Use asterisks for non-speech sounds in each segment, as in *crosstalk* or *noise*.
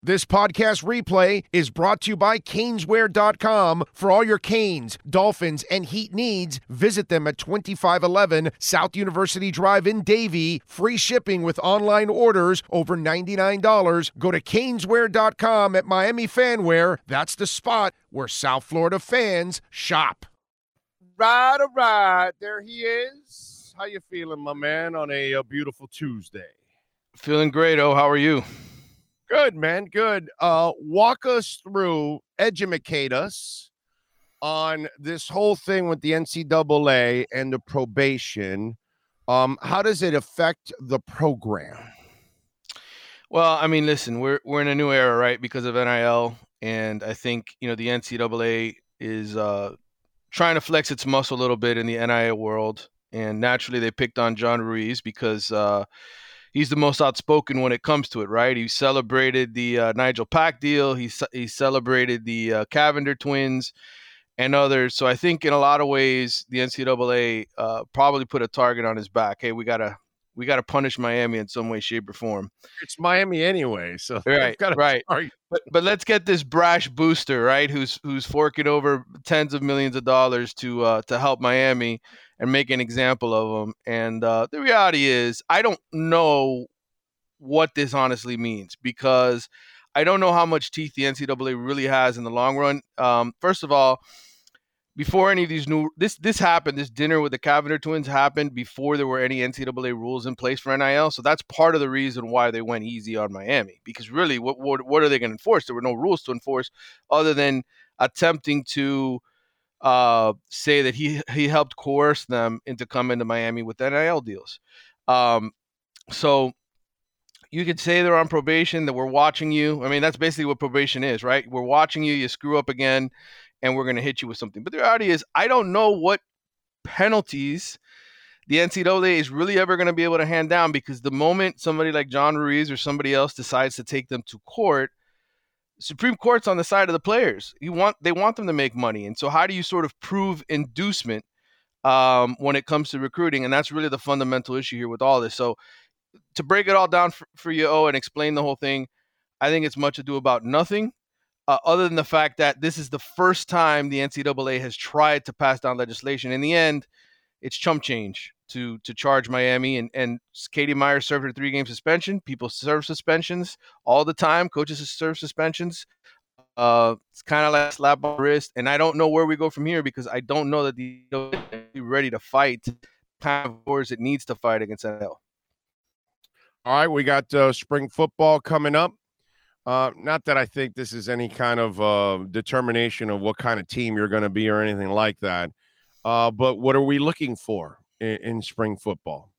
This podcast replay is brought to you by Caneswear.com. For all your Canes, Dolphins, and Heat needs, visit them at 2511 South University Drive in Davie. Free shipping with online orders over $99. Go to Caneswear.com at Miami Fanwear. That's the spot where South Florida fans shop. Right, all right. There he is. How you feeling, my man, on a, a beautiful Tuesday? Feeling great. Oh, how are you? Good, man. Good. Uh, walk us through, educate us on this whole thing with the NCAA and the probation. Um, how does it affect the program? Well, I mean, listen, we're we're in a new era, right? Because of NIL, and I think you know the NCAA is uh, trying to flex its muscle a little bit in the NIL world, and naturally they picked on John Ruiz because. Uh, he's the most outspoken when it comes to it, right? He celebrated the uh, Nigel Pack deal. He he celebrated the uh, Cavinder twins and others. So I think in a lot of ways the NCAA uh, probably put a target on his back. Hey, we gotta we gotta punish Miami in some way, shape, or form. It's Miami anyway, so *laughs* right, right. But but let's get this brash booster, right? Who's who's forking over tens of millions of dollars to uh, to help Miami and make an example of them. And uh, the reality is, I don't know what this honestly means because I don't know how much teeth the NCAA really has in the long run. Um, first of all, before any of these new this this happened, this dinner with the Cavinder twins happened before there were any NCAA rules in place for NIL. So that's part of the reason why they went easy on Miami. Because really, what what, what are they going to enforce? There were no rules to enforce other than attempting to uh, say that he he helped coerce them into coming to Miami with NIL deals. Um, so you could say they're on probation, that we're watching you. I mean, that's basically what probation is, right? We're watching you, you screw up again, and we're going to hit you with something. But the reality is, I don't know what penalties the NCAA is really ever going to be able to hand down because the moment somebody like John Ruiz or somebody else decides to take them to court, Supreme Court's on the side of the players. You want they want them to make money, and so how do you sort of prove inducement um, when it comes to recruiting? And that's really the fundamental issue here with all this. So to break it all down for, for you, oh, and explain the whole thing, I think it's much ado about nothing. Uh, other than the fact that this is the first time the NCAA has tried to pass down legislation. In the end, it's chump change to to charge Miami and and Katie Meier served her three game suspension. People serve suspensions all the time. Coaches serve suspensions. Uh, it's kind of like slap on the wrist, and I don't know where we go from here because I don't know that the ready to fight kind of wars it needs to fight against NL. All right, we got uh, spring football coming up. Uh, not that I think this is any kind of uh, determination of what kind of team you're going to be or anything like that. Uh, but what are we looking for in, in, spring football?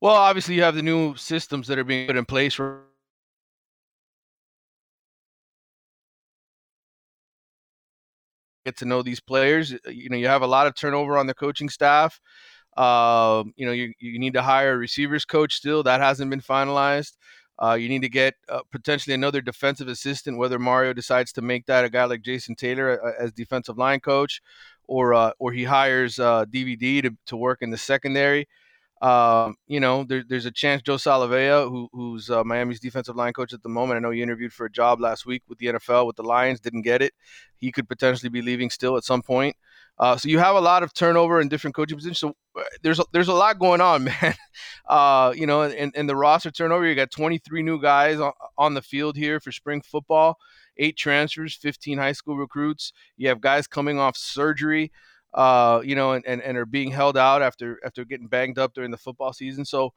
Well, obviously, you have the new systems that are being put in place. For- Get to know these players. You know, you have a lot of turnover on the coaching staff. Uh, you know, you, you need to hire a receivers coach still. That hasn't been finalized. Uh, you need to get uh, potentially another defensive assistant, whether Mario decides to make that a guy like Jason Taylor uh, as defensive line coach, or uh, or he hires DVD uh, to, to work in the secondary. Um, you know, there, there's a chance Joe Salavea, who, who's uh, Miami's defensive line coach at the moment. I know he interviewed for a job last week with the NFL with the Lions, didn't get it. He could potentially be leaving still at some point. Uh, so you have a lot of turnover in different coaching positions. So uh, there's a, there's a lot going on, *laughs* man. Uh, you know, and, and the roster turnover, you got 23 new guys on, on the field here for spring football, eight transfers, 15 high school recruits. You have guys coming off surgery, uh, you know, and, and, and are being held out after after getting banged up during the football season. So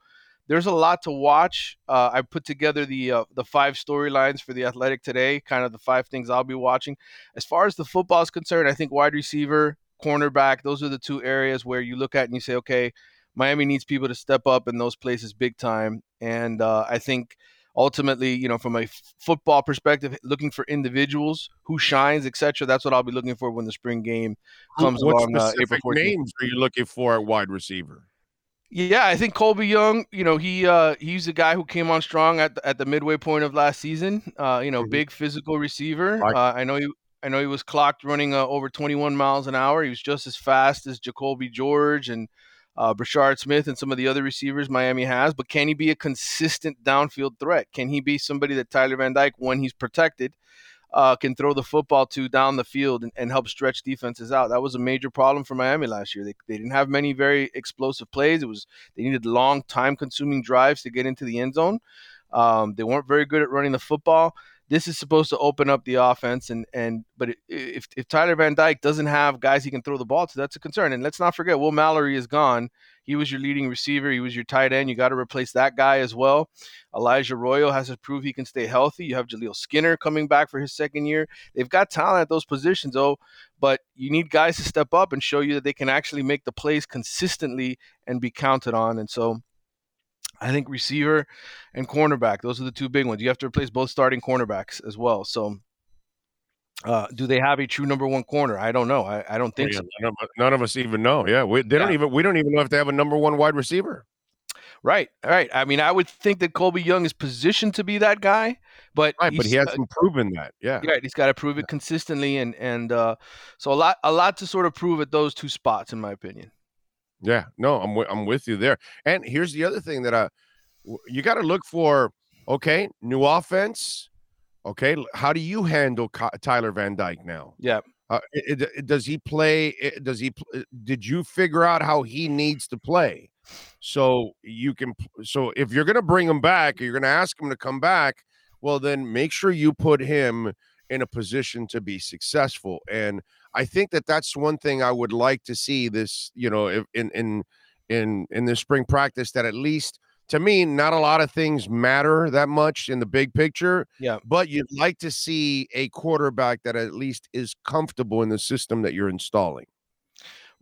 there's a lot to watch. Uh, I put together the uh, the five storylines for the Athletic today, kind of the five things I'll be watching. As far as the football is concerned, I think wide receiver, cornerback. Those are the two areas where you look at and you say, okay, Miami needs people to step up in those places big time. And uh, I think ultimately, you know, from a f- football perspective, looking for individuals who shines, etc. That's what I'll be looking for when the spring game comes what along. Uh, April 14th. names are you looking for at wide receiver? Yeah, I think Colby Young. You know, he uh, he's a guy who came on strong at the, at the midway point of last season. Uh, you know, mm-hmm. big physical receiver. Uh, I know he I know he was clocked running uh, over 21 miles an hour. He was just as fast as Jacoby George and uh, Brashard Smith and some of the other receivers Miami has, but can he be a consistent downfield threat? Can he be somebody that Tyler Van Dyke, when he's protected, uh, can throw the football to down the field and, and, help stretch defenses out? That was a major problem for Miami last year. They, they didn't have many very explosive plays. It was they needed long, time-consuming drives to get into the end zone. Um, they weren't very good at running the football this is supposed to open up the offense and and but if if Tyler Van Dyke doesn't have guys he can throw the ball to, that's a concern. And let's not forget, Will Mallory is gone. He was your leading receiver. He was your tight end. You got to replace that guy as well. Elijah Arroyo has to prove he can stay healthy. You have Jaleel Skinner coming back for his second year. They've got talent at those positions, though, but you need guys to step up and show you that they can actually make the plays consistently and be counted on. And so I think receiver and cornerback, those are the two big ones. You have to replace both starting cornerbacks as well. So, uh, do they have a true number one corner? I don't know. I, I don't think yeah, so. None of, none of, us even know. Yeah, we, they yeah. don't even. We don't even know if they have a number one wide receiver. Right, right. I mean, I would think that Colby Young is positioned to be that guy, but right, but he hasn't uh, proven that. Yeah, right. He's got to prove it consistently, and and uh, so a lot, a lot to sort of prove at those two spots, in my opinion. Yeah, no, I'm w- I'm with you there. And here's the other thing that I you got to look for. Okay, new offense. Okay, how do you handle Tyler Van Dyke now? Yeah. Uh, it, it, does he play? Does he? Uh, did you figure out how he needs to play? So you can. So if you're going to bring him back, you're going to ask him to come back. Well, then make sure you put him in a position to be successful. And I think that that's one thing I would like to see this, you know, in in in in the spring practice that at least to me, not a lot of things matter that much in the big picture. Yeah. But you'd like to see a quarterback that at least is comfortable in the system that you're installing.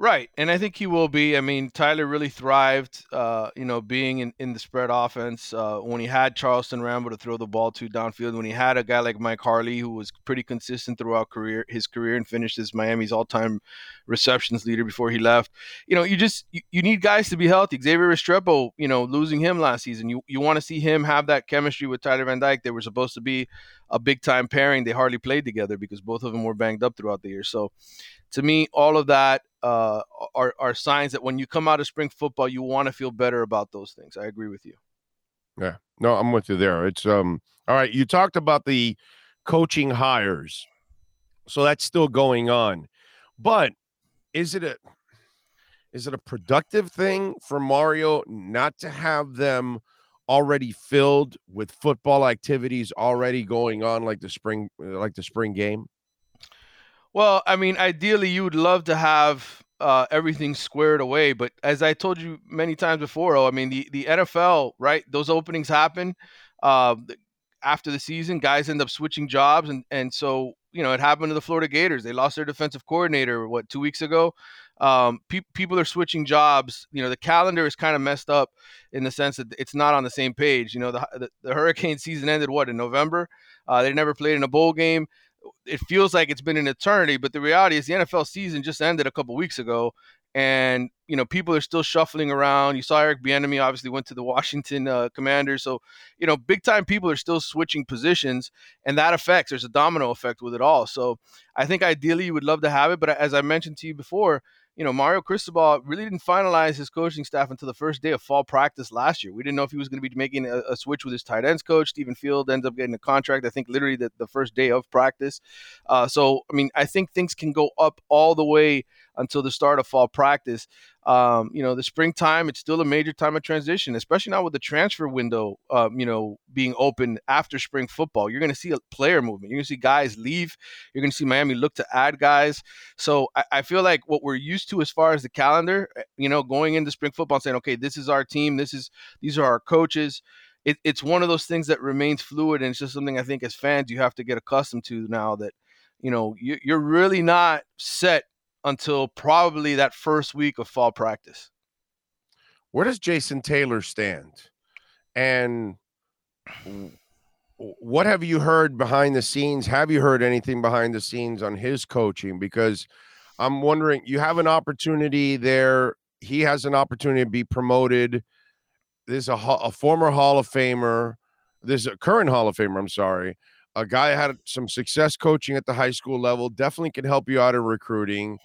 Right, and I think he will be. I mean, Tyler really thrived, uh, you know, being in, in the spread offense uh, when he had Charleston Rambo to throw the ball to downfield. When he had a guy like Mike Harley, who was pretty consistent throughout career his career and finished as Miami's all-time receptions leader before he left. You know, you just you, you need guys to be healthy. Xavier Restrepo, you know, losing him last season, you you want to see him have that chemistry with Tyler Van Dyke. They were supposed to be a big time pairing. They hardly played together because both of them were banged up throughout the year. So, to me, all of that uh, are are signs that when you come out of spring football, you want to feel better about those things. I agree with you. Yeah, no, I'm with you there. It's um all right. You talked about the coaching hires, so that's still going on, but is it a is it a productive thing for Mario not to have them already filled with football activities already going on like the spring like the spring game? Well, I mean, ideally, you would love to have uh, everything squared away, but as I told you many times before, oh, I mean, the the NFL, right? Those openings happen uh, after the season. Guys end up switching jobs, and and so you know it happened to the Florida Gators. They lost their defensive coordinator what two weeks ago. Um, pe- people are switching jobs. You know, the calendar is kind of messed up in the sense that it's not on the same page. You know, the the, the hurricane *laughs* season ended what in November. Uh, they never played in a bowl game it feels like it's been an eternity, but the reality is the NFL season just ended a couple weeks ago, and you know people are still shuffling around. You saw Eric Bieniemy obviously went to the *laughs* Washington uh, Commanders, so you know big time people are still switching positions, and that affects. There's a domino effect with it all. So I think ideally you would love to have it, but as I mentioned to you before, you know, Mario Cristobal really didn't finalize his coaching staff until the first day of fall practice last year. We didn't know if he was going to be making a, a, switch with his tight ends coach. Stephen Field ends up getting a contract, I think, literally the, the first day of practice. Uh, so, I mean, I think things can go up all the way until the start of fall practice. Um, you know, the springtime, it's still a major time of transition, especially now with the transfer window, um, you know, being open after spring football. You're going to see a player movement. You're going to see guys leave. You're going to see Miami look to add guys. So I, I, feel like what we're used to as far as the calendar, eh, you know, going into spring football saying, okay, this is our team. This is, these are our coaches. It, it's one of those things that remains fluid. And it's just something I think as fans, you have to get accustomed to now that, you know, you, you're really not set until probably that first week of fall practice. Where does Jason Taylor stand? And what have you heard behind the scenes? Have you heard anything behind the scenes on his coaching? Because I'm wondering, you have an opportunity there. He has an opportunity to be promoted. There's a, a former Hall of Famer. There's a current Hall of Famer. I'm sorry. A guy had some success coaching at the high school level. Definitely can help you out in recruiting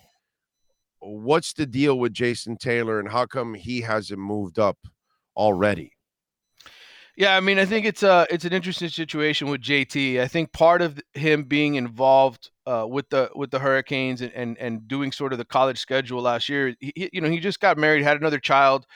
what's the deal with Jason Taylor, and how come he hasn't moved up already? Yeah, I mean, I think it's a it's an interesting situation with JT. I think part of him being involved uh, with the with the Hurricanes and, and and doing sort of the college schedule last year, he, you know, he just got married, had another child.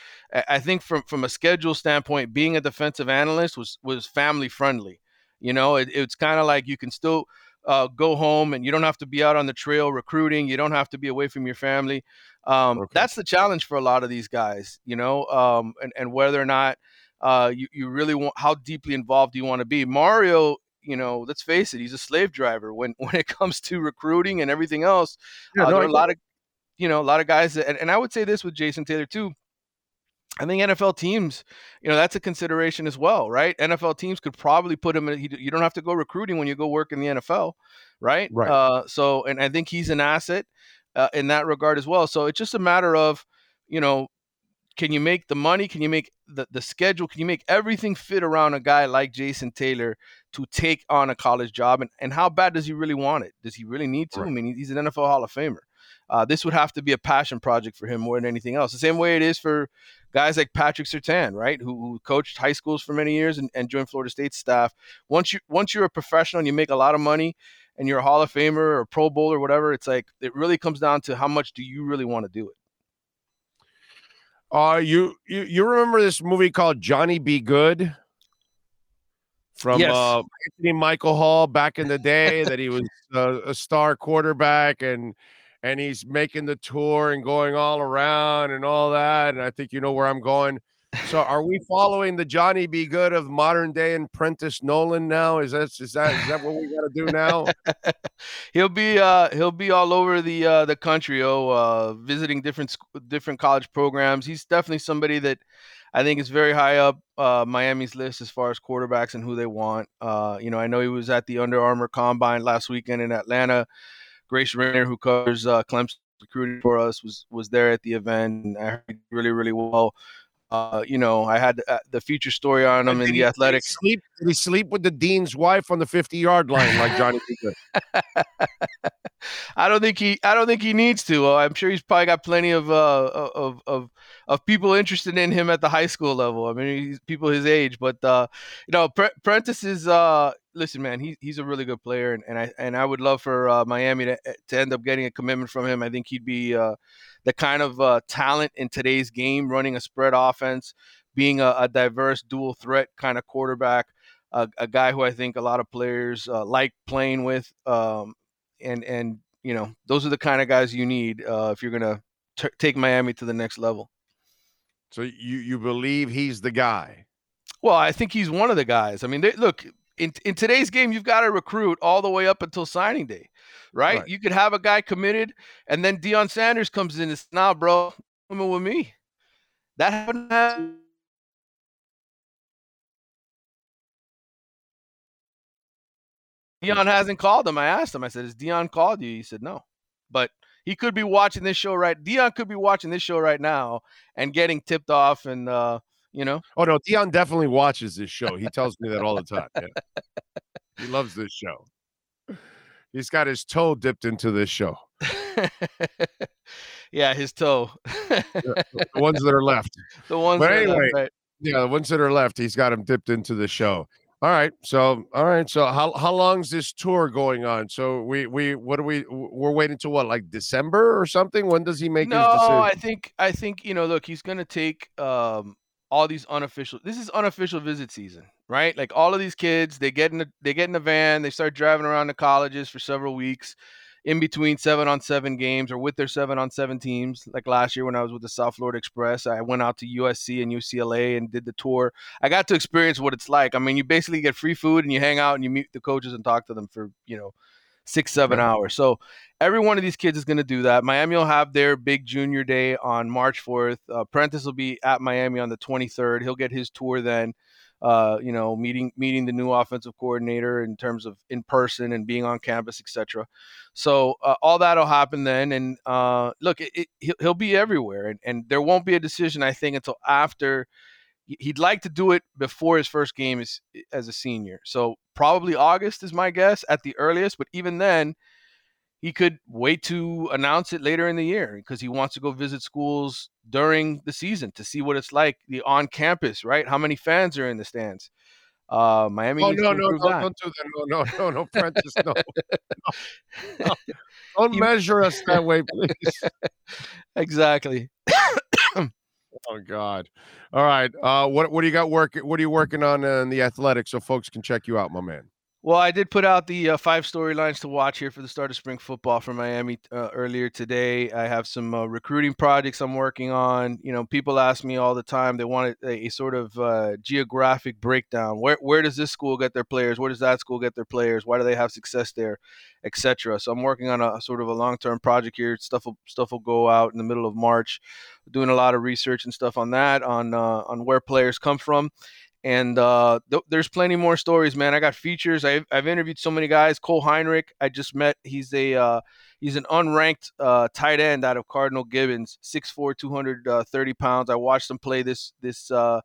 I think from from a schedule standpoint, being a defensive analyst was was family friendly. You know, it, it's kind of like you can still uh, go home and you don't have to be out on the trail recruiting. You don't have to be away from your family. Um, okay. That's the challenge for a lot of these guys, you know, um, and, and whether or not uh, you, you really want how deeply involved do you want to be mario you know let's face it he's a slave driver when *laughs* when it comes to recruiting and everything else yeah, uh, no, there are a lot of you know a lot of guys that, and, and i would say this with jason taylor too I think NFL teams, you know, that's a consideration as well, right? NFL teams could probably put him in. You don't have to go recruiting when you go work in the NFL, right? Right. Uh, so, and I think he's an asset uh, in that regard as well. So it's just a matter of, you know, can you make the money? Can you make the, the schedule? Can you make everything fit around a guy like Jason Taylor to take on a college job? And, and how bad does he really want it? Does he really need to? Right. I mean, he's an NFL Hall of Famer. Uh, this would have to be a passion project for him more than anything else. The same way it is for guys like Patrick Surtain, right, who, who coached high schools for many years and, and joined Florida State staff. Once you once you're a professional and you make a lot of money and you're a Hall of Famer or Pro Bowl or whatever, it's like it really comes down to how much do you really want to do it. Uh, you you you remember this movie called Johnny Be Good from yes. uh, Anthony Michael Hall back in the day that he was *laughs* uh, a star quarterback and and he's making the tour and going all around and all that and I think you know where I'm going. So are we following the Johnny Be Good of modern day and Prentice Nolan now? Is that is that is that what we got to do now? *laughs* he'll be uh he'll be all over the uh the country, oh, uh visiting different different college programs. He's definitely somebody that I think is very high up uh, Miami's list as far as quarterbacks and who they want. Uh, you know, I know he was at the Under Armour Combine last weekend in Atlanta. Grace Raynor, who covers uh, Clemson recruiting for us, was was there at the event, I heard really really well. Uh, you know, I had uh, the feature story on him in the Athletic. Did he, sleep, did he sleep with the dean's wife on the fifty-yard line like Johnny *laughs* I don't think he. I don't think he needs to. Uh, I'm sure he's probably got plenty of uh, of of of people interested in him at the high school level. I mean, he's people his age, but uh, you know, Pre- Prentice is. Listen, man, he, he's a really good player, and, and I and I would love for uh, Miami to to end up getting a commitment from him. I think he'd be uh, the kind of uh, talent in today's game, running a spread offense, being a, a diverse dual threat kind of quarterback, a, a, guy who I think a lot of players uh, like playing with, um, and and you know those are the kind of guys you need uh, if you're gonna t- take Miami to the next level. So you you believe he's the guy? Well, I think he's one of the guys. I mean, they, look in in today's game, you've got to recruit all the way up until signing day right? right? You could have a guy committed, and then Deion Sanders comes in. And it's nah, bro, coming with me. That happened. Deion hasn't called him. I asked him. I said, "Has Deion called you?" He said, "No," but he could be watching this show right. Deion could be watching this show right now and getting tipped off, and uh, you know. Oh no, Deion definitely watches this show. He tells me that all the time. Yeah. he loves this show he's got his toe dipped into this show. *laughs* yeah, his toe. the, ones that are left. *laughs* The ones. But anyway, right. yeah, the ones that are left, he's got him dipped into the show. All right, so all right, so how how long's this tour going on? So we we what are we we're waiting to what like December or something? When does he make no, his decision? I think I think you know. Look, he's going to take um all these unofficial. This is unofficial visit season, right? Like all of these kids, they get in a, they get in the van, they start driving around the colleges for several weeks, in between seven on seven games or with their seven on seven teams. Like last year when I was with the South Florida Express, I went out to USC and UCLA and did the tour. I got to experience what it's like. I mean, you basically get free food and you hang out and you meet the coaches and talk to them for you know six seven hours. So every one of these kids is going to do that. Miami will have their big junior day on March 4th. Uh, Prentice will be at Miami on the 23rd. He'll get his tour then. Uh, you know, meeting meeting the new offensive coordinator in terms of in person and being on campus, etc. So uh, all that'll happen then. And uh, look, it, it, he'll, he'll be everywhere, and, and there won't be a decision I think until after he'd like to do it before his first game as as a senior. So probably August is my guess at the earliest. But even then, he could wait to announce it later in the year because he wants to go visit schools during the season to see what it's like the on campus, right? How many fans are in the stands? Uh, Miami. Oh no, no, no, that. don't do that. No, no, no, no, *laughs* Prentice, no. no, no. *laughs* Don't measure us that way, please. *laughs* exactly. *coughs* *coughs* oh God. All right. Uh, what what do you got working? What are you working on in the athletics so folks can check you out, my man? Well, I did put out the uh, five storylines to watch here for the start of spring football for Miami uh, earlier today. I have some uh, recruiting projects I'm working on. You know, people ask me all the time. They want a, a sort of uh, geographic breakdown. Where where does this school get their players? Where does that school get their players? Why do they have success there, etc. So I'm working on a sort of a long term project here. Stuff will stuff will go out in the middle of March. Doing a lot of research and stuff on that on uh, on where players come from and uh, th- there's plenty more stories, man. I got features. I've, I've interviewed so many guys. Cole Heinrich, I just met. He's a uh, he's an unranked uh, tight end out of Cardinal Gibbons, 6'4", 230 pounds. I watched him play this this uh,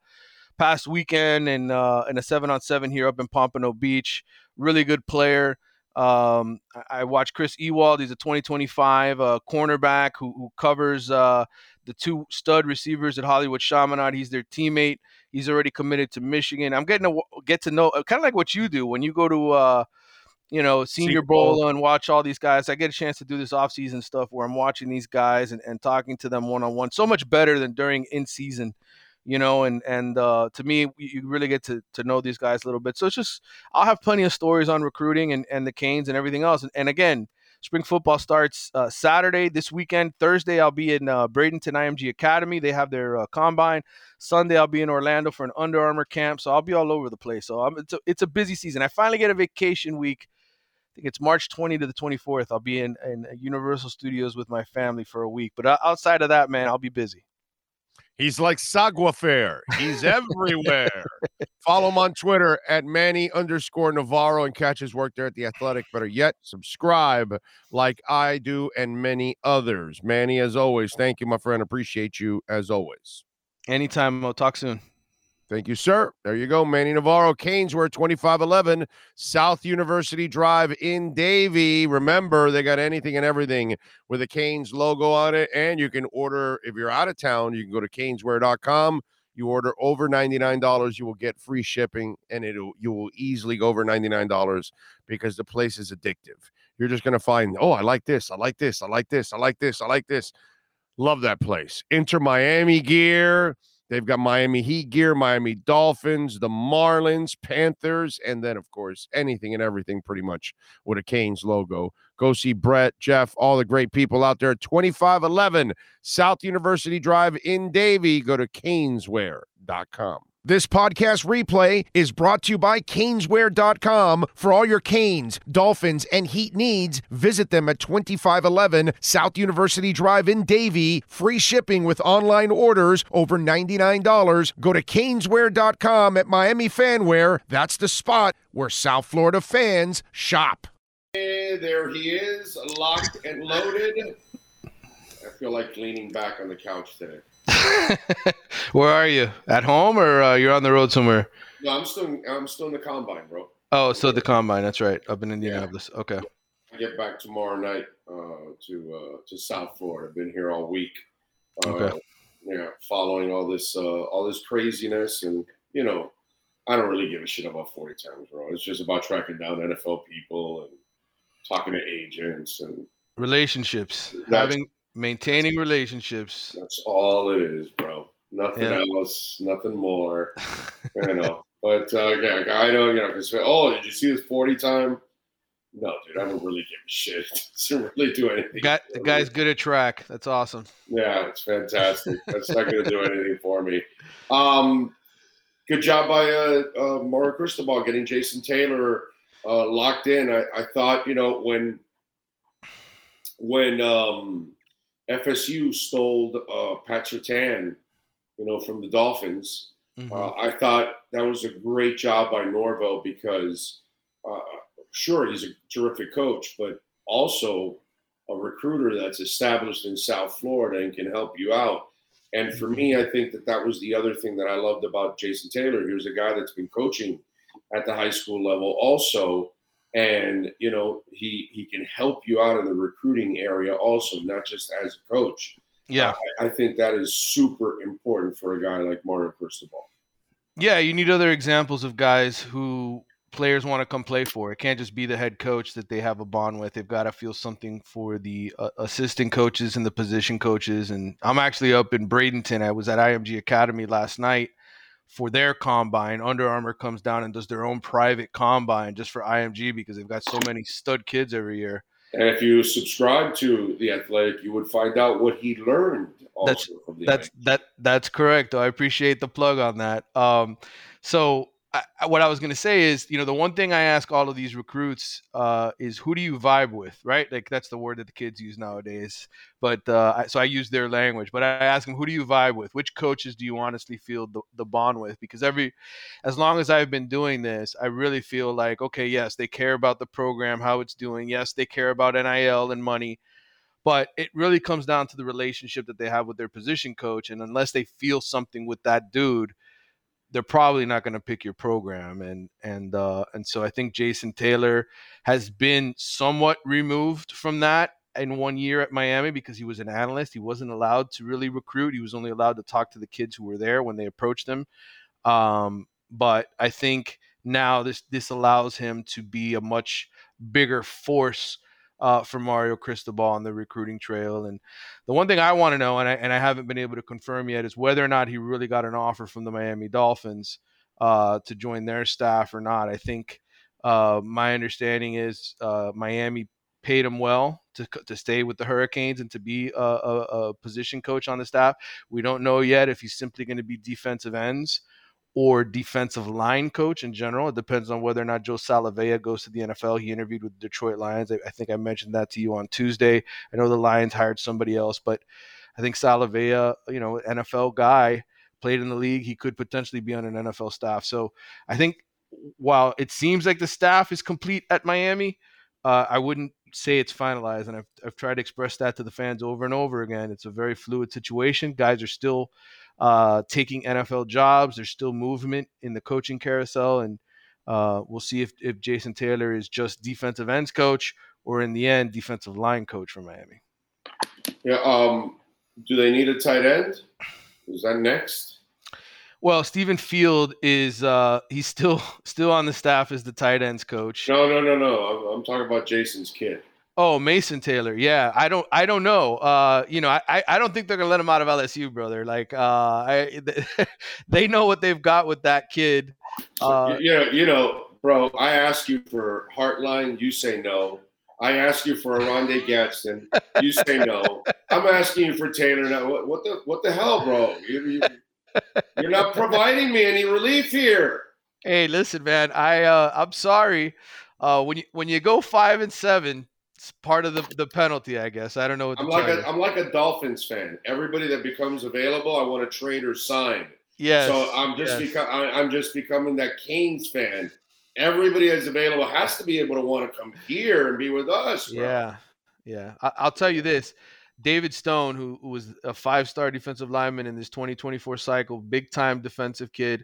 past weekend in uh, in a seven on seven here up in Pompano Beach. Really good player. Um, I, I watched Chris Ewald. He's a 2025 uh, cornerback who, who covers uh, the two stud receivers at Hollywood Chaminade. He's their teammate. He's already committed to Michigan. I'm getting to get to know kind of like what you do when you go to uh, you know, Senior Bowl and watch all these guys. I get a chance to do this offseason stuff where I'm watching these guys and, and talking to them one on one. So much better than during in season, you know, and and uh, to me, you really get to, to know these guys a little bit. So it's just I'll have plenty of stories on recruiting and, and the Canes and everything else. And, and again, Spring football starts uh, Saturday this weekend. Thursday, I'll be in uh, Bradenton IMG Academy. They have their uh, combine. Sunday, I'll be in Orlando for an Under Armour camp. So I'll be all over the place. So I'm, it's, a, it's a busy season. I finally get a vacation week. I think it's March 20 to the 24th. I'll be in, in Universal Studios with my family for a week. But uh, outside of that, man, I'll be busy. He's like Saguafair. He's everywhere. *laughs* Follow him on Twitter at Manny underscore Navarro and catch his work there at the Athletic. Better yet, subscribe like I do and many others. Manny, as always, thank you, my friend. Appreciate you as always. Anytime. We'll talk soon. Thank you, sir. There you go. Manny Navarro, Caneswear 2511 South University Drive in Davie. Remember, they got anything and everything with a Canes logo on it. And you can order, if you're out of town, you can go to caneswear.com. You order over $99, you will get free shipping, and it'll you will easily go over $99 because the place is addictive. You're just gonna find, oh, I like this, I like this, I like this, I like this, I like this. Love that place. Enter Miami gear They've got Miami Heat gear, Miami Dolphins, the Marlins, Panthers, and then, of course, anything and everything pretty much with a Canes logo. Go see Brett, Jeff, all the great people out there. 2511 South University Drive in Davie. Go to caneswear.com. This podcast replay is brought to you by Caneswear.com. For all your Canes, Dolphins, and Heat needs, visit them at 2511 South University Drive in Davie. Free shipping with online orders over $99. Go to Caneswear.com at Miami Fanware. That's the spot where South Florida fans shop. Hey, there he is, locked and loaded. I feel like leaning back on the couch today. *laughs* Where are you? At home or uh, you're on the road somewhere? No, I'm still I'm still in the combine, bro. Oh, so the combine. That's right. Up in Indianapolis. Yeah. Okay. I get back tomorrow night uh, to uh, to South Florida. I've been here all week. Uh, okay. Yeah, following all this uh, all this craziness, and you know, I don't really give a shit about forty times, bro. It's just about tracking down NFL people and talking to agents and relationships. Having Maintaining relationships. That's all it is, bro. Nothing yeah. else, nothing more. *laughs* you know. But uh, yeah, I know, you know, because oh, did you see this 40 time? No, dude, I don't really give a shit. *laughs* doesn't really do anything. Got, the guy's good at track. That's awesome. Yeah, it's fantastic. That's not going to do anything for me. Um, good job by uh, uh, Mario Cristobal getting Jason Taylor uh, locked in. I, I thought, you know, when when um, FSU stole uh, Pat Surtain, you know, from the Dolphins. Mm-hmm. Uh, I thought that was a great job by Norvell because, uh, sure, he's a terrific coach, but also a recruiter that's established in South Florida and can help you out. And for me, I think that that was the other thing that I loved about Jason Taylor. He was a guy that's been coaching at the high school level also, and you know he he can help you out in the recruiting area also, not just as a coach. Yeah, I, I think that is super important for a guy like Mario Cristobal. Yeah, you need other examples of guys who players want to come play for. It can't just be the head coach that they have a bond with. They've got to feel something for the uh, assistant coaches and the position coaches. And I'm actually up in Bradenton. I was at IMG Academy last night for their combine. Under Armour comes down and does their own private combine just for IMG because they've got so many stud kids every year. And if you subscribe to the Athletic, you would find out what he learned. that's that's that that's correct. I appreciate the plug on that. Um, so I, what I was going to say is, you know, the one thing I ask all of these recruits uh, is who do you vibe with, right? Like that's the word that the kids use nowadays. But uh, I, so I use their language. But I ask them, who do you vibe with? Which coaches do you honestly feel the, the bond with? Because every, as long as I've been doing this, I really feel like, okay, yes, they care about the program, how it's doing. Yes, they care about NIL and money. But it really comes down to the relationship that they have with their position coach. And unless they feel something with that dude, they're probably not going to pick your program and and uh, and so I think Jason Taylor has been somewhat removed from that in one year at Miami because he was an analyst. He wasn't allowed to really recruit. He was only allowed to talk to the kids who were there when they approached him. Um, but I think now this this allows him to be a much bigger force uh, for Mario Cristobal on the recruiting trail. And the one thing I want to know, and I, and I haven't been able to confirm yet, is whether or not he really got an offer from the Miami Dolphins uh, to join their staff or not. I think uh, my understanding is uh, Miami paid him well to, to stay with the Hurricanes and to be a, a, a position coach on the staff. We don't know yet if he's simply going to be defensive ends or defensive line coach in general. It depends on whether or not Joe Salavea goes to the NFL. He interviewed with the Detroit Lions. I, I, think I mentioned that to you on Tuesday. I know the Lions hired somebody else, but I think Salavea, you know, NFL guy, played in the league. He could potentially be on an NFL staff. So I think while it seems like the staff is complete at Miami, uh, I wouldn't say it's finalized. And I've, I've tried to express that to the fans over and over again. It's a very fluid situation. Guys are still – uh, taking NFL jobs. There's still movement in the coaching carousel, and uh, we'll see if, if Jason Taylor is just defensive ends coach or in the end defensive line coach for Miami. Yeah. Um, do they need a tight end? Is that next? Well, Stephen Field is uh, he's still *laughs* still on the staff as the tight ends coach. No, no, no, no. I'm, I'm talking about Jason's kid. Oh, Mason Taylor. Yeah, I don't, I don't know. Uh, you know, I, I don't think they're gonna let him out of LSU, brother. Like, uh, I, *laughs* they know what they've got with that kid. Uh, you know, you know, bro. I ask you for Hartline, you say no. I ask you for Oronde Gadsden, you say no. I'm asking you for Taylor now. What, what the, what the hell, bro? You, you, you're not providing me any relief here. Hey, listen, man. I, uh, I'm sorry. Uh, when you when you go five and seven it's part of the, the penalty, I guess. I don't know what I'm like. A, I'm like a Dolphins fan. Everybody that becomes available, I want to trade or sign. Yeah. So I'm just yes. Beco- I, I'm just becoming that Canes fan. Everybody that's available has to be able to want to come here and be with us. Bro. Yeah, yeah. I, will tell you this: David Stone, who, who was a five-star defensive lineman in this 2024 cycle, big-time defensive kid.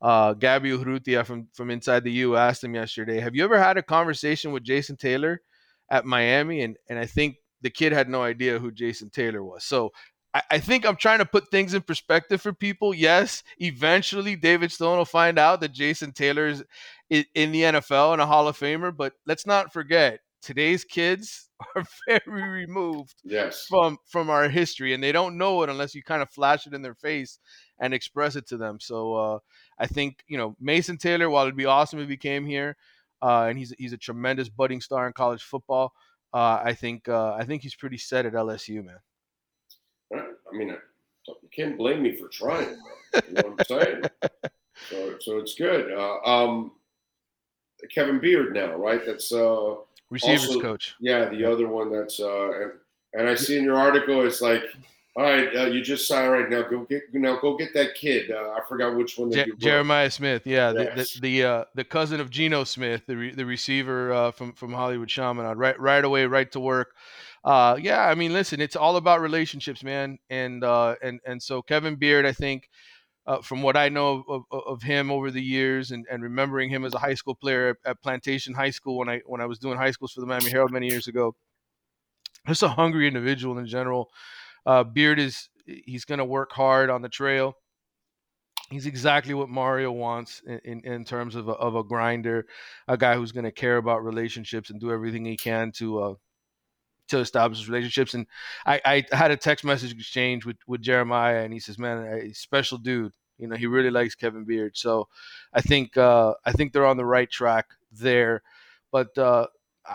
Uh, Gabby Urrutia from from Inside the U asked him yesterday, "Have you ever had a conversation with Jason Taylor?" At Miami, and and I think the kid had no idea who Jason Taylor was. So I, I think I'm trying to put things in perspective for people. Yes, eventually David Stone will find out that Jason Taylor is in the NFL and a Hall of Famer, but let's not forget today's kids *laughs* are very removed yes. from from our history and they don't know it unless you kind of flash it in their face and express it to them so uh, i think you know mason taylor while it'd be awesome if he came here uh, and he's he's a tremendous budding star in college football. Uh, I think uh, I think he's pretty set at LSU, man. I mean, you can't blame me for trying. You know what I'm saying? *laughs* so, so it's good. Uh, um, Kevin Beard now, right? That's uh, receivers also, coach. Yeah, the other one that's uh, and, and I see in your article it's like all right, uh, you just signed right now. Go get now. Go get that kid. Uh, I forgot which one. Je- Jeremiah Smith. Yeah, yes. the the the, uh, the, cousin of Geno Smith, the re- the receiver uh, from from Hollywood Chaminade. Right right away, right to work. Uh, yeah, I mean, listen, it's all about relationships, man. And uh, and and so Kevin Beard, I think, uh, from what I know of, of, of, him over the years, and, and remembering him as a high school player at, at, Plantation High School when I when I was doing high schools for the Miami Herald many years ago, just a hungry individual in general. Uh, Beard is he's going to work hard on the trail. He's exactly what Mario wants in, in, in terms of a, of a grinder, a guy who's going to care about relationships and do everything he can to uh, to establish relationships. And I, I had a text message exchange with, with Jeremiah, and he says, "Man, a special dude. You know, he really likes Kevin Beard. So I think uh, I think they're on the right track there. But uh,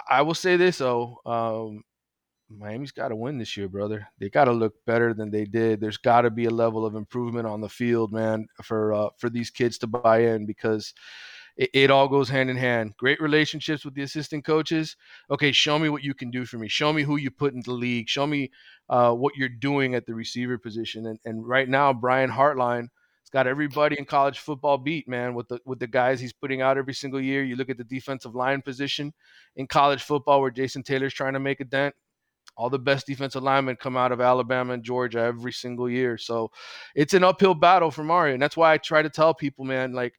I will say this though, um, Miami's got to win this year, brother. They got to look better than they did. There's got to be a level of improvement on the field, man, for uh, for these kids to buy in because it, it, all goes hand in hand. Great relationships with the assistant coaches. Okay, show me what you can do for me. Show me who you put in the league. Show me uh, what you're doing at the receiver position. And, and right now, Brian Hartline has got everybody in college football beat, man, with the with the guys he's putting out every single year. You look at the defensive line position in college football, where Jason Taylor's trying to make a dent all the best defensive linemen come out of Alabama and Georgia every single year. So it's an uphill battle for Mario. And that's why I try to tell people, man, like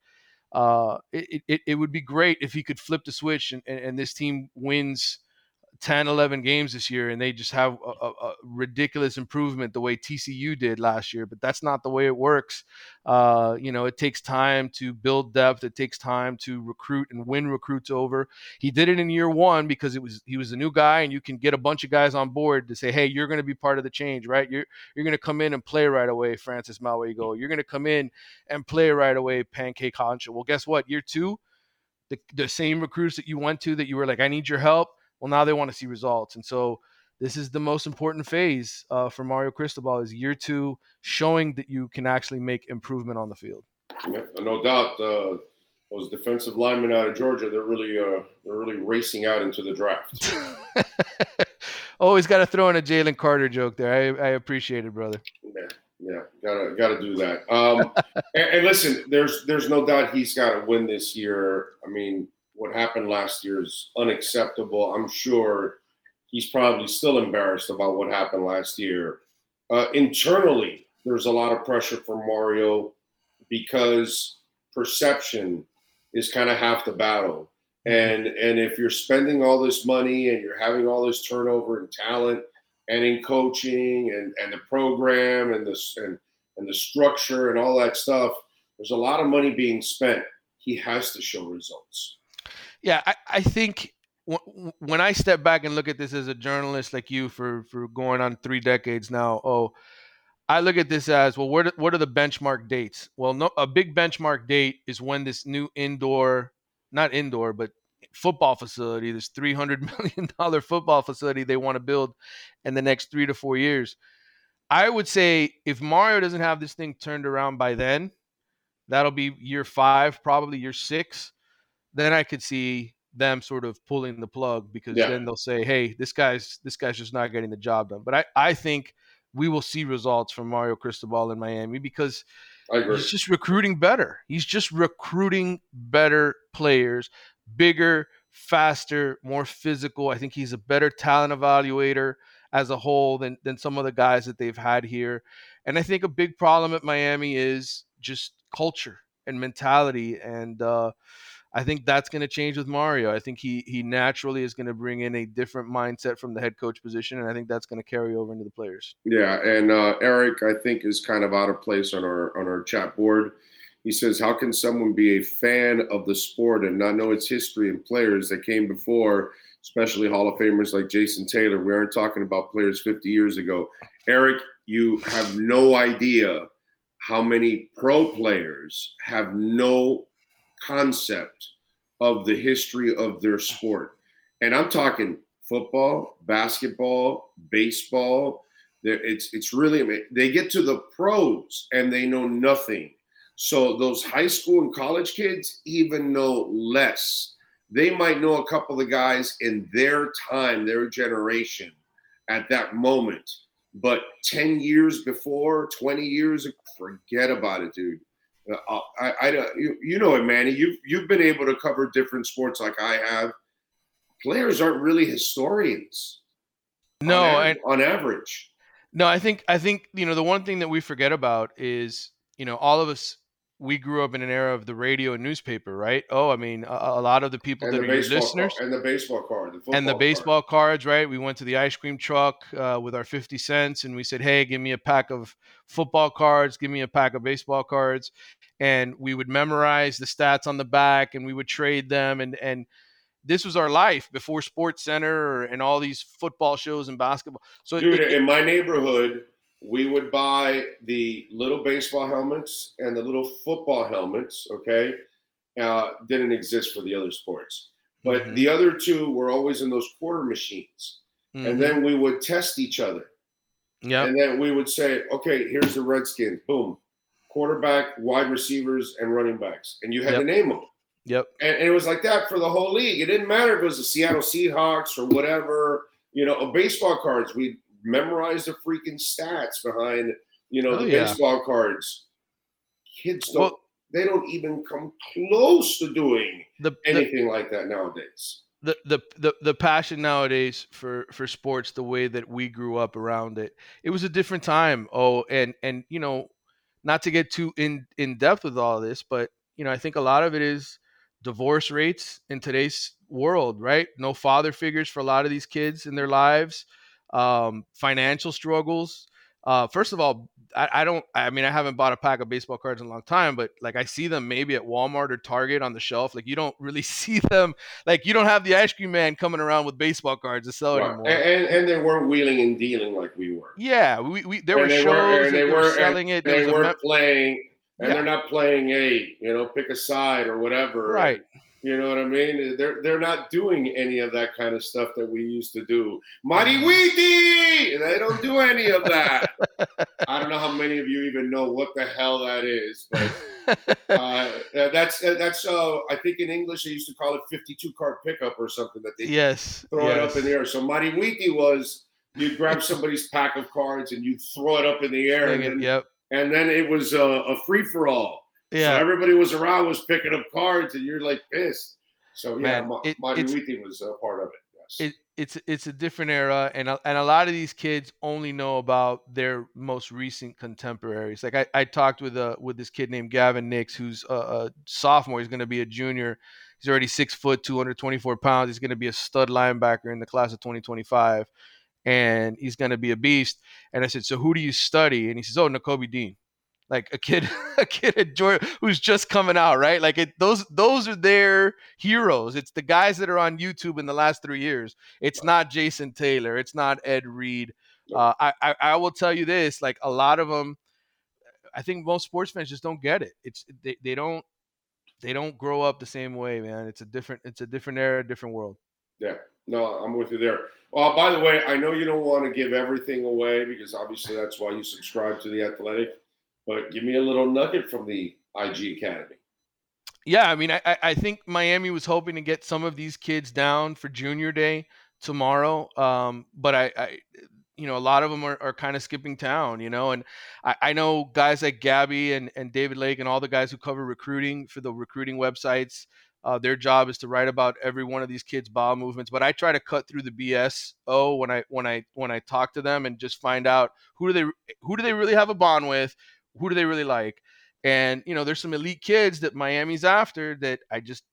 uh, it, it, it would be great if he could flip the switch and, and, and this team wins 10, 11 games this year and they just have a, a, ridiculous improvement the way TCU did last year. But that's not the way it works. Uh, you know, it takes time to build depth. It takes time to recruit and win recruits over. He did it in year one because it was he was a new guy, and you can get a bunch of guys on board to say, "Hey, you're going to be part of the change, right? You're you're going to come in and play right away, Francis Mauigoa. You're going to come in and play right away, Pancake Huncho." Well, guess what? Year two, the, the same recruits that you went to that you were like, "I need your help." Well, now they want to see results, and so this is the most important phase uh, for Mario Cristobal is year two, showing that you can actually make improvement on the field. Yeah, no doubt. Uh, those defensive linemen out of Georgia, they're really uh, they're really racing out into the draft. *laughs* Always got to throw in a Jalen Carter joke there. I, I appreciate it, brother. Yeah, yeah, gotta gotta do that. Um, *laughs* and, and listen, there's there's no doubt he's got to win this year. I mean, what happened last year is unacceptable. I'm sure he's probably still embarrassed about what happened last year. Uh, internally, there's a lot of pressure for Mario because perception is kind of half the battle. And and if you're spending all this money and you're having all this turnover and talent and in coaching and, and the program and the and, and the structure and all that stuff, there's a lot of money being spent. He has to show results. Yeah, I, I think when I step back and look at this as a journalist like you for for going on three decades now, oh, I look at this as well. What what are the benchmark dates? Well, no, a big benchmark date is when this new indoor, not indoor, but football facility, this three hundred *laughs* million dollar football facility they want to build in the next three to four years. I would say if Mario doesn't have this thing turned around by then, that'll be year five, probably year six. Then I could see them sort of pulling the plug because yeah. then they'll say, "Hey, this guy's this guy's just not getting the job done." But I I think we will see results from Mario Cristobal in Miami because he's just recruiting better. He's just recruiting better players, bigger, faster, more physical. I think he's a better talent evaluator as a whole than than some of the guys that they've had here. And I think a big problem at Miami is just culture and mentality and uh I think that's going to change with Mario. I think he he naturally is going to bring in a different mindset from the head coach position, and I think that's going to carry over into the players. Yeah, and uh, Eric, I think is kind of out of place on our on our chat board. He says, "How can someone be a fan of the sport and not know its history and players that came before, especially Hall of Famers like Jason Taylor? We aren't talking about players 50 years ago." Eric, you have no idea how many pro players have no concept of the history of their sport. And I'm talking football, basketball, baseball. It's it's really they get to the pros and they know nothing. So those high school and college kids even know less. They might know a couple of guys in their time, their generation at that moment. But 10 years before, 20 years, forget about it, dude. Uh, I, I, you, you know it, Manny. You've you've been able to cover different sports like I have. Players aren't really historians. No, on, and, on average. No, I think I think you know the one thing that we forget about is you know, all of us we grew up in an era of the radio and newspaper, right? Oh, I mean, a, a lot of the people And that the are listeners card, and the baseball card, the and the baseball cards, right? We went to the ice cream truck uh, with our 50 cents and we said, hey, give me a pack of football cards, give me a pack of baseball cards. And we would memorize the stats on the back and we would trade them. And, and this was our life before Sports Center and all these football shows and basketball. So, Dude, it- in my neighborhood, we would buy the little baseball helmets and the little football helmets. Okay, uh, didn't exist for the other sports, but Mhm. the other two were always in those quarter machines, Mhm. and then we would test each other, yeah, and then we would say, "Okay, here's the Redskins. Boom, quarterback, wide receivers, and running backs," and you had Yep. to name them. yep. And, and it was like that for the whole league. It didn't matter if it was the Seattle Seahawks or whatever. You know, baseball cards. We memorized the freaking stats behind you know Oh, the yeah. baseball cards. Kids don't. Well, they don't even come close to doing the, the, anything like that nowadays. the the the the passion nowadays for for sports the way that we grew up around it it was a different time oh and and you know not to get too in in depth with all this but you know i think a lot of it is divorce rates in today's world right no father figures for a lot of these kids in their lives um financial struggles uh first of all I, I don't i mean i haven't bought a pack of baseball cards in a long time but like i see them maybe at walmart or target on the shelf like you don't really *laughs* see them like you don't have the ice cream man coming around with baseball cards to sell Right. anymore. And, and and they weren't wheeling and dealing like we were. yeah, we, we there were they shows were- and they, were were- selling it. They weren't mem- playing, and Yeah. they're not playing a you know pick a side or whatever. right. You know what I mean? They're they're not doing any of that kind of stuff that we used to do. Mighty Mm-hmm. Weedy! They don't do any of that. I don't know how many of you even know what the hell that is, but *laughs* uh, that's that's uh, I think in English they used to call it 52 card pickup or something that they yes. throw it up in the air. So Weedy was you'd grab somebody's pack of cards and you'd throw it up in the air, and Yep. and then it was a, a free for all. So Yeah. everybody was around, was picking up cards, and you're like pissed. So yeah, Man, it- was a part of it. Yes. it, it's it's a different era and a, and a lot of these kids only know about their most recent contemporaries like i, I talked with uh with this kid named gavin nix who's a, a sophomore he's going to be a junior he's already six foot 224 pounds he's going to be a stud linebacker in the class of 2025 and he's going to be a beast and i said so who do you study and he says oh Nakobe dean like a kid *laughs* a kid at Georgia who's just coming out right? Like it those those are their heroes. It's the guys that are on youtube in the last three years. It's not jason taylor. It's not ed reed. Uh, I, I i will tell you this like a lot of them i think most sports fans just don't get it. It's they, they don't they don't grow up the same way man. It's a different it's a different era different world. Yeah. No, I'm with you there. Well, by the way, I know you don't want to give everything away because obviously that's why you subscribe to the Athletic. But give me a little nugget from the IMG Academy. Yeah, I mean, I, I- think Miami was hoping to get some of these kids down for Junior Day tomorrow, um, but I, I, you know, a lot of them are, are kind of skipping town, you know, and I, I know guys like Gabby and, and David Lake and all the guys who cover recruiting for the recruiting websites. Uh, their job is to write about every one of these kids' bowel movements, but I try to cut through the BS. Oh, when I when I when I talk to them and just find out who do they who do they really have a bond with, who do they really like, and you know, there's some elite kids that Miami's after that I just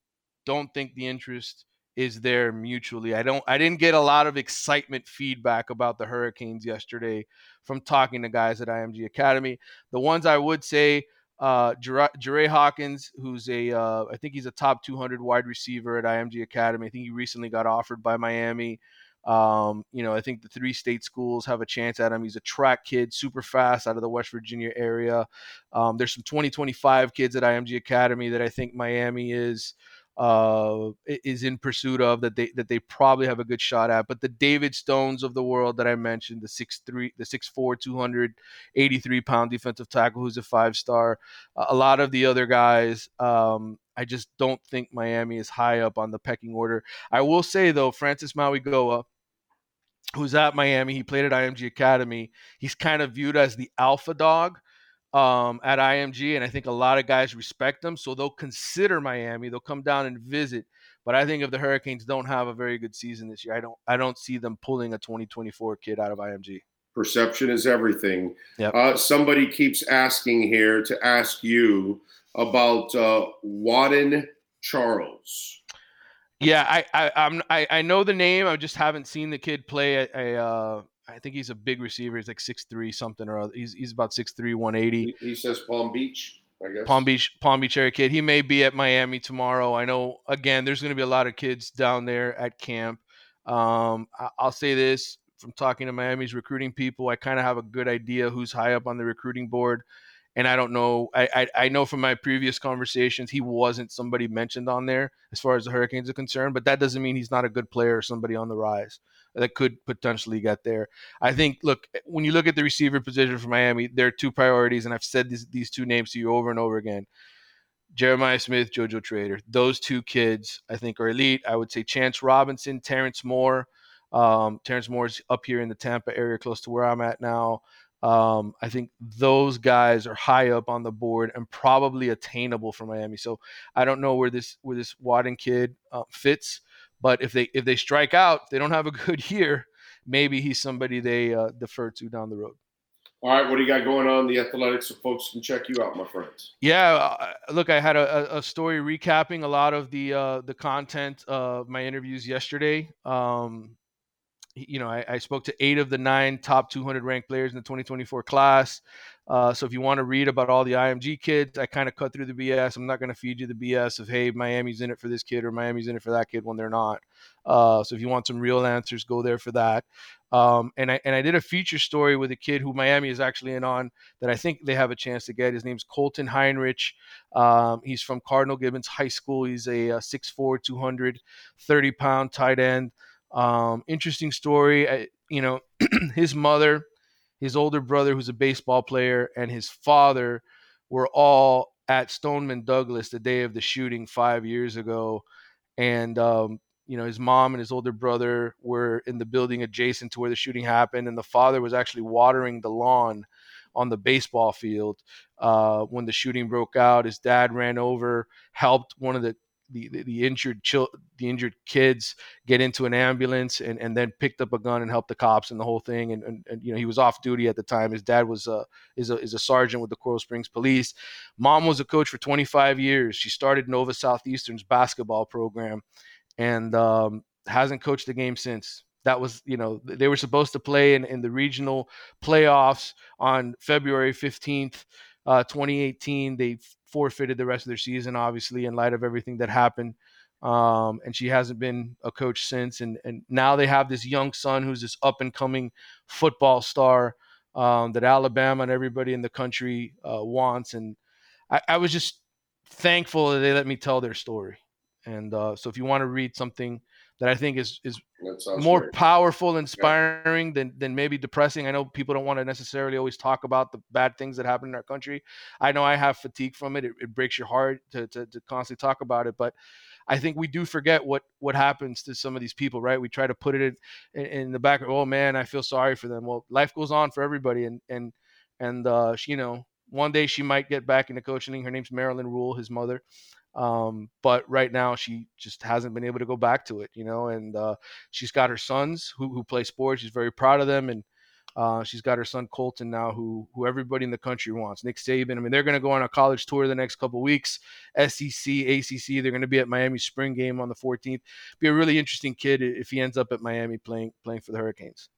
don't think the interest is there mutually. I don't I didn't get a lot of excitement feedback about the Hurricanes yesterday from talking to guys at IMG Academy. The ones I would say uh Jere Hawkins, who's a uh, I think he's a top 200 wide receiver at IMG Academy. I think he recently got offered by Miami. Um, you know, I think the three state schools have a chance at him. He's a track kid, super fast out of the West Virginia area. Um, there's some 2025 kids at IMG Academy that I think Miami is uh is in pursuit of that they that they probably have a good shot at but the david stones of the world that i mentioned the 6'3 the 6'4 283 pound defensive tackle who's a five star a lot of the other guys um i just don't think miami is high up on the pecking order i will say though francis mauigoa who's at miami he played at img academy he's kind of viewed as the alpha dog um, at IMG, and I think a lot of guys respect him, so they'll consider Miami. They'll come down and visit. But I think if the Hurricanes don't have a very good season this year, I don't I don't see them pulling a 2024 kid out of IMG. Perception is everything. Yep. Uh, somebody keeps asking here to ask you about uh, Wadden Charles. Yeah, I I I'm, I I know the name. I just haven't seen the kid play. I, I uh I think he's a big receiver. He's like six three something or other. He's he's about 6'3", 180. He, he says Palm Beach. I guess. Palm Beach, Palm Beach area kid. He may be at Miami tomorrow. I know. Again, there's going to be a lot of kids down there at camp. Um, I, I'll say this from talking to Miami's recruiting people. I kind of have a good idea who's high up on the recruiting board, and I don't know. I, I I know from my previous conversations he wasn't somebody mentioned on there as far as the Hurricanes are concerned. But that doesn't mean he's not a good player or somebody on the rise that could potentially get there. I think, look, when you look at the receiver position for Miami, there are two priorities, and I've said these, these two names to you over and over again. Jeremiah Smith, JoJo Trader. Those two kids, I think, are elite. I would say Chance Robinson, Terrence Moore. Um, Terrence Moore's up here in the Tampa area, close to where I'm at now. Um, I think those guys are high up on the board and probably attainable for Miami. So I don't know where this where this Wadden kid uh, fits. But if they if they strike out, they don't have a *laughs* good year, maybe he's somebody they uh, defer to down the road. All right, what do you got going on the athletics so folks can check you out, my friends? Yeah, uh, look, I had a, a story recapping a lot of the uh, the content of my interviews yesterday. Um, you know, I, I, spoke to eight of the nine top 200 ranked players in the 2024 class. Uh, so if you want to read about all the IMG kids, I kind of cut through the BS. I'm not going to feed you the BS of hey, Miami's in it for this kid or Miami's in it for that kid when they're not. Uh, so if you want some real answers, go there for that. Um, and I and I did a feature story with a kid who Miami is actually in on that I think they have a chance to get. His name's Colton Heinrich. Um, he's from Cardinal Gibbons High School. He's a, a 6'4", 230 pound tight end. Um, interesting story. I, you know, *clears throat* his mother, his older brother, who's a baseball player, and his father were all at Stoneman Douglas the day of the shooting five years ago. And, um, you know, his mom and his older brother were in the building adjacent to where the shooting happened. And the father was actually watering the lawn on the baseball field uh, when the shooting broke out. His dad ran over, helped one of the the, the, injured chil- the injured kids get into an ambulance and, and then picked up a gun and helped the cops and the whole thing. And, and, and you know he was off duty at the time. His dad was a is a is a sergeant with the Coral Springs Police. Mom was a coach for 25 years. She started Nova Southeastern's basketball program and um, hasn't coached the game since. That was you know they were supposed to play in, in the regional playoffs on February 15th uh, 2018 they forfeited the rest of their season, obviously, in light of everything that happened. Um, and she hasn't been a coach since. And and now they have this young son who's this up and coming football star um, that Alabama and everybody in the country uh, wants. And I, I, was just thankful that they let me tell their story. And uh, so if you want to read something that I think is is more great. powerful, inspiring yeah. than than maybe depressing. I know people don't want to necessarily always talk about the bad things that happen in our country. I know I have fatigue from it. It, it breaks your heart to, to to constantly talk about it, but I think we do forget what what happens to some of these people, right? We try to put it in, in the back. Of, oh man, I feel sorry for them. Well, life goes on for everybody, and and and uh, you know, one day she might get back into coaching. Her name's Marilyn Rule, his mother. Um, but right now she just hasn't been able to go back to it, you know. And uh, she's got her sons who who play sports. She's very proud of them, and uh, she's got her son Colton now, who who everybody in the country wants. Nick Saban. I mean, they're going to go on a college tour the next couple weeks. SEC, ACC. They're going to be at Miami spring game on the 14th. Be a really interesting kid if he ends up at Miami playing playing for the Hurricanes.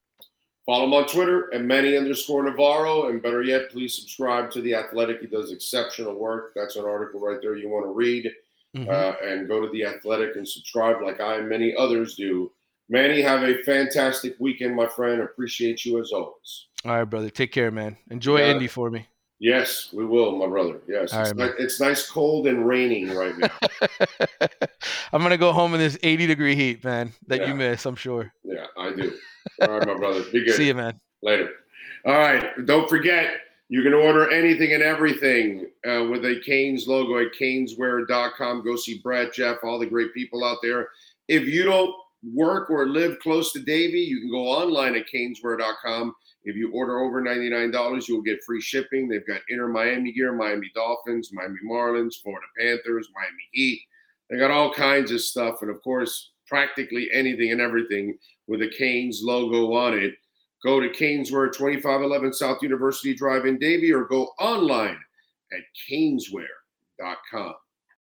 Follow him on Twitter at Manny underscore Navarro. And better yet, please subscribe to The Athletic. He does exceptional work. That's an article right there you want to read. Mm-hmm. Uh, and go to The Athletic and subscribe like I and many others do. Manny, have a fantastic weekend, my friend. Appreciate you as always. All right, brother. Take care, man. Enjoy yeah. Indy for me. Yes, we will, my brother. Yes, it's, right, ni- it's, nice, cold, and raining right now. *laughs* I'm gonna go home in this 80 degree heat, man. That yeah. you miss, I'm sure. Yeah, I do. All right, my brother. Be good. See you, man. Later. All right. Don't forget, you can order anything and everything uh, with a Canes logo at caneswear.com. Go see Brett, Jeff, all the great people out there. If you don't work or live close to Davie, you can go online at caneswear.com. If you order over $99, you'll get free shipping. They've got Inter Miami gear, Miami Dolphins, Miami Marlins, Florida Panthers, Miami Heat. They got all kinds of stuff. And of course, practically anything and everything with a Canes logo on it. Go to Caneswear, 2511 South University Drive in Davie, or go online at caneswear.com.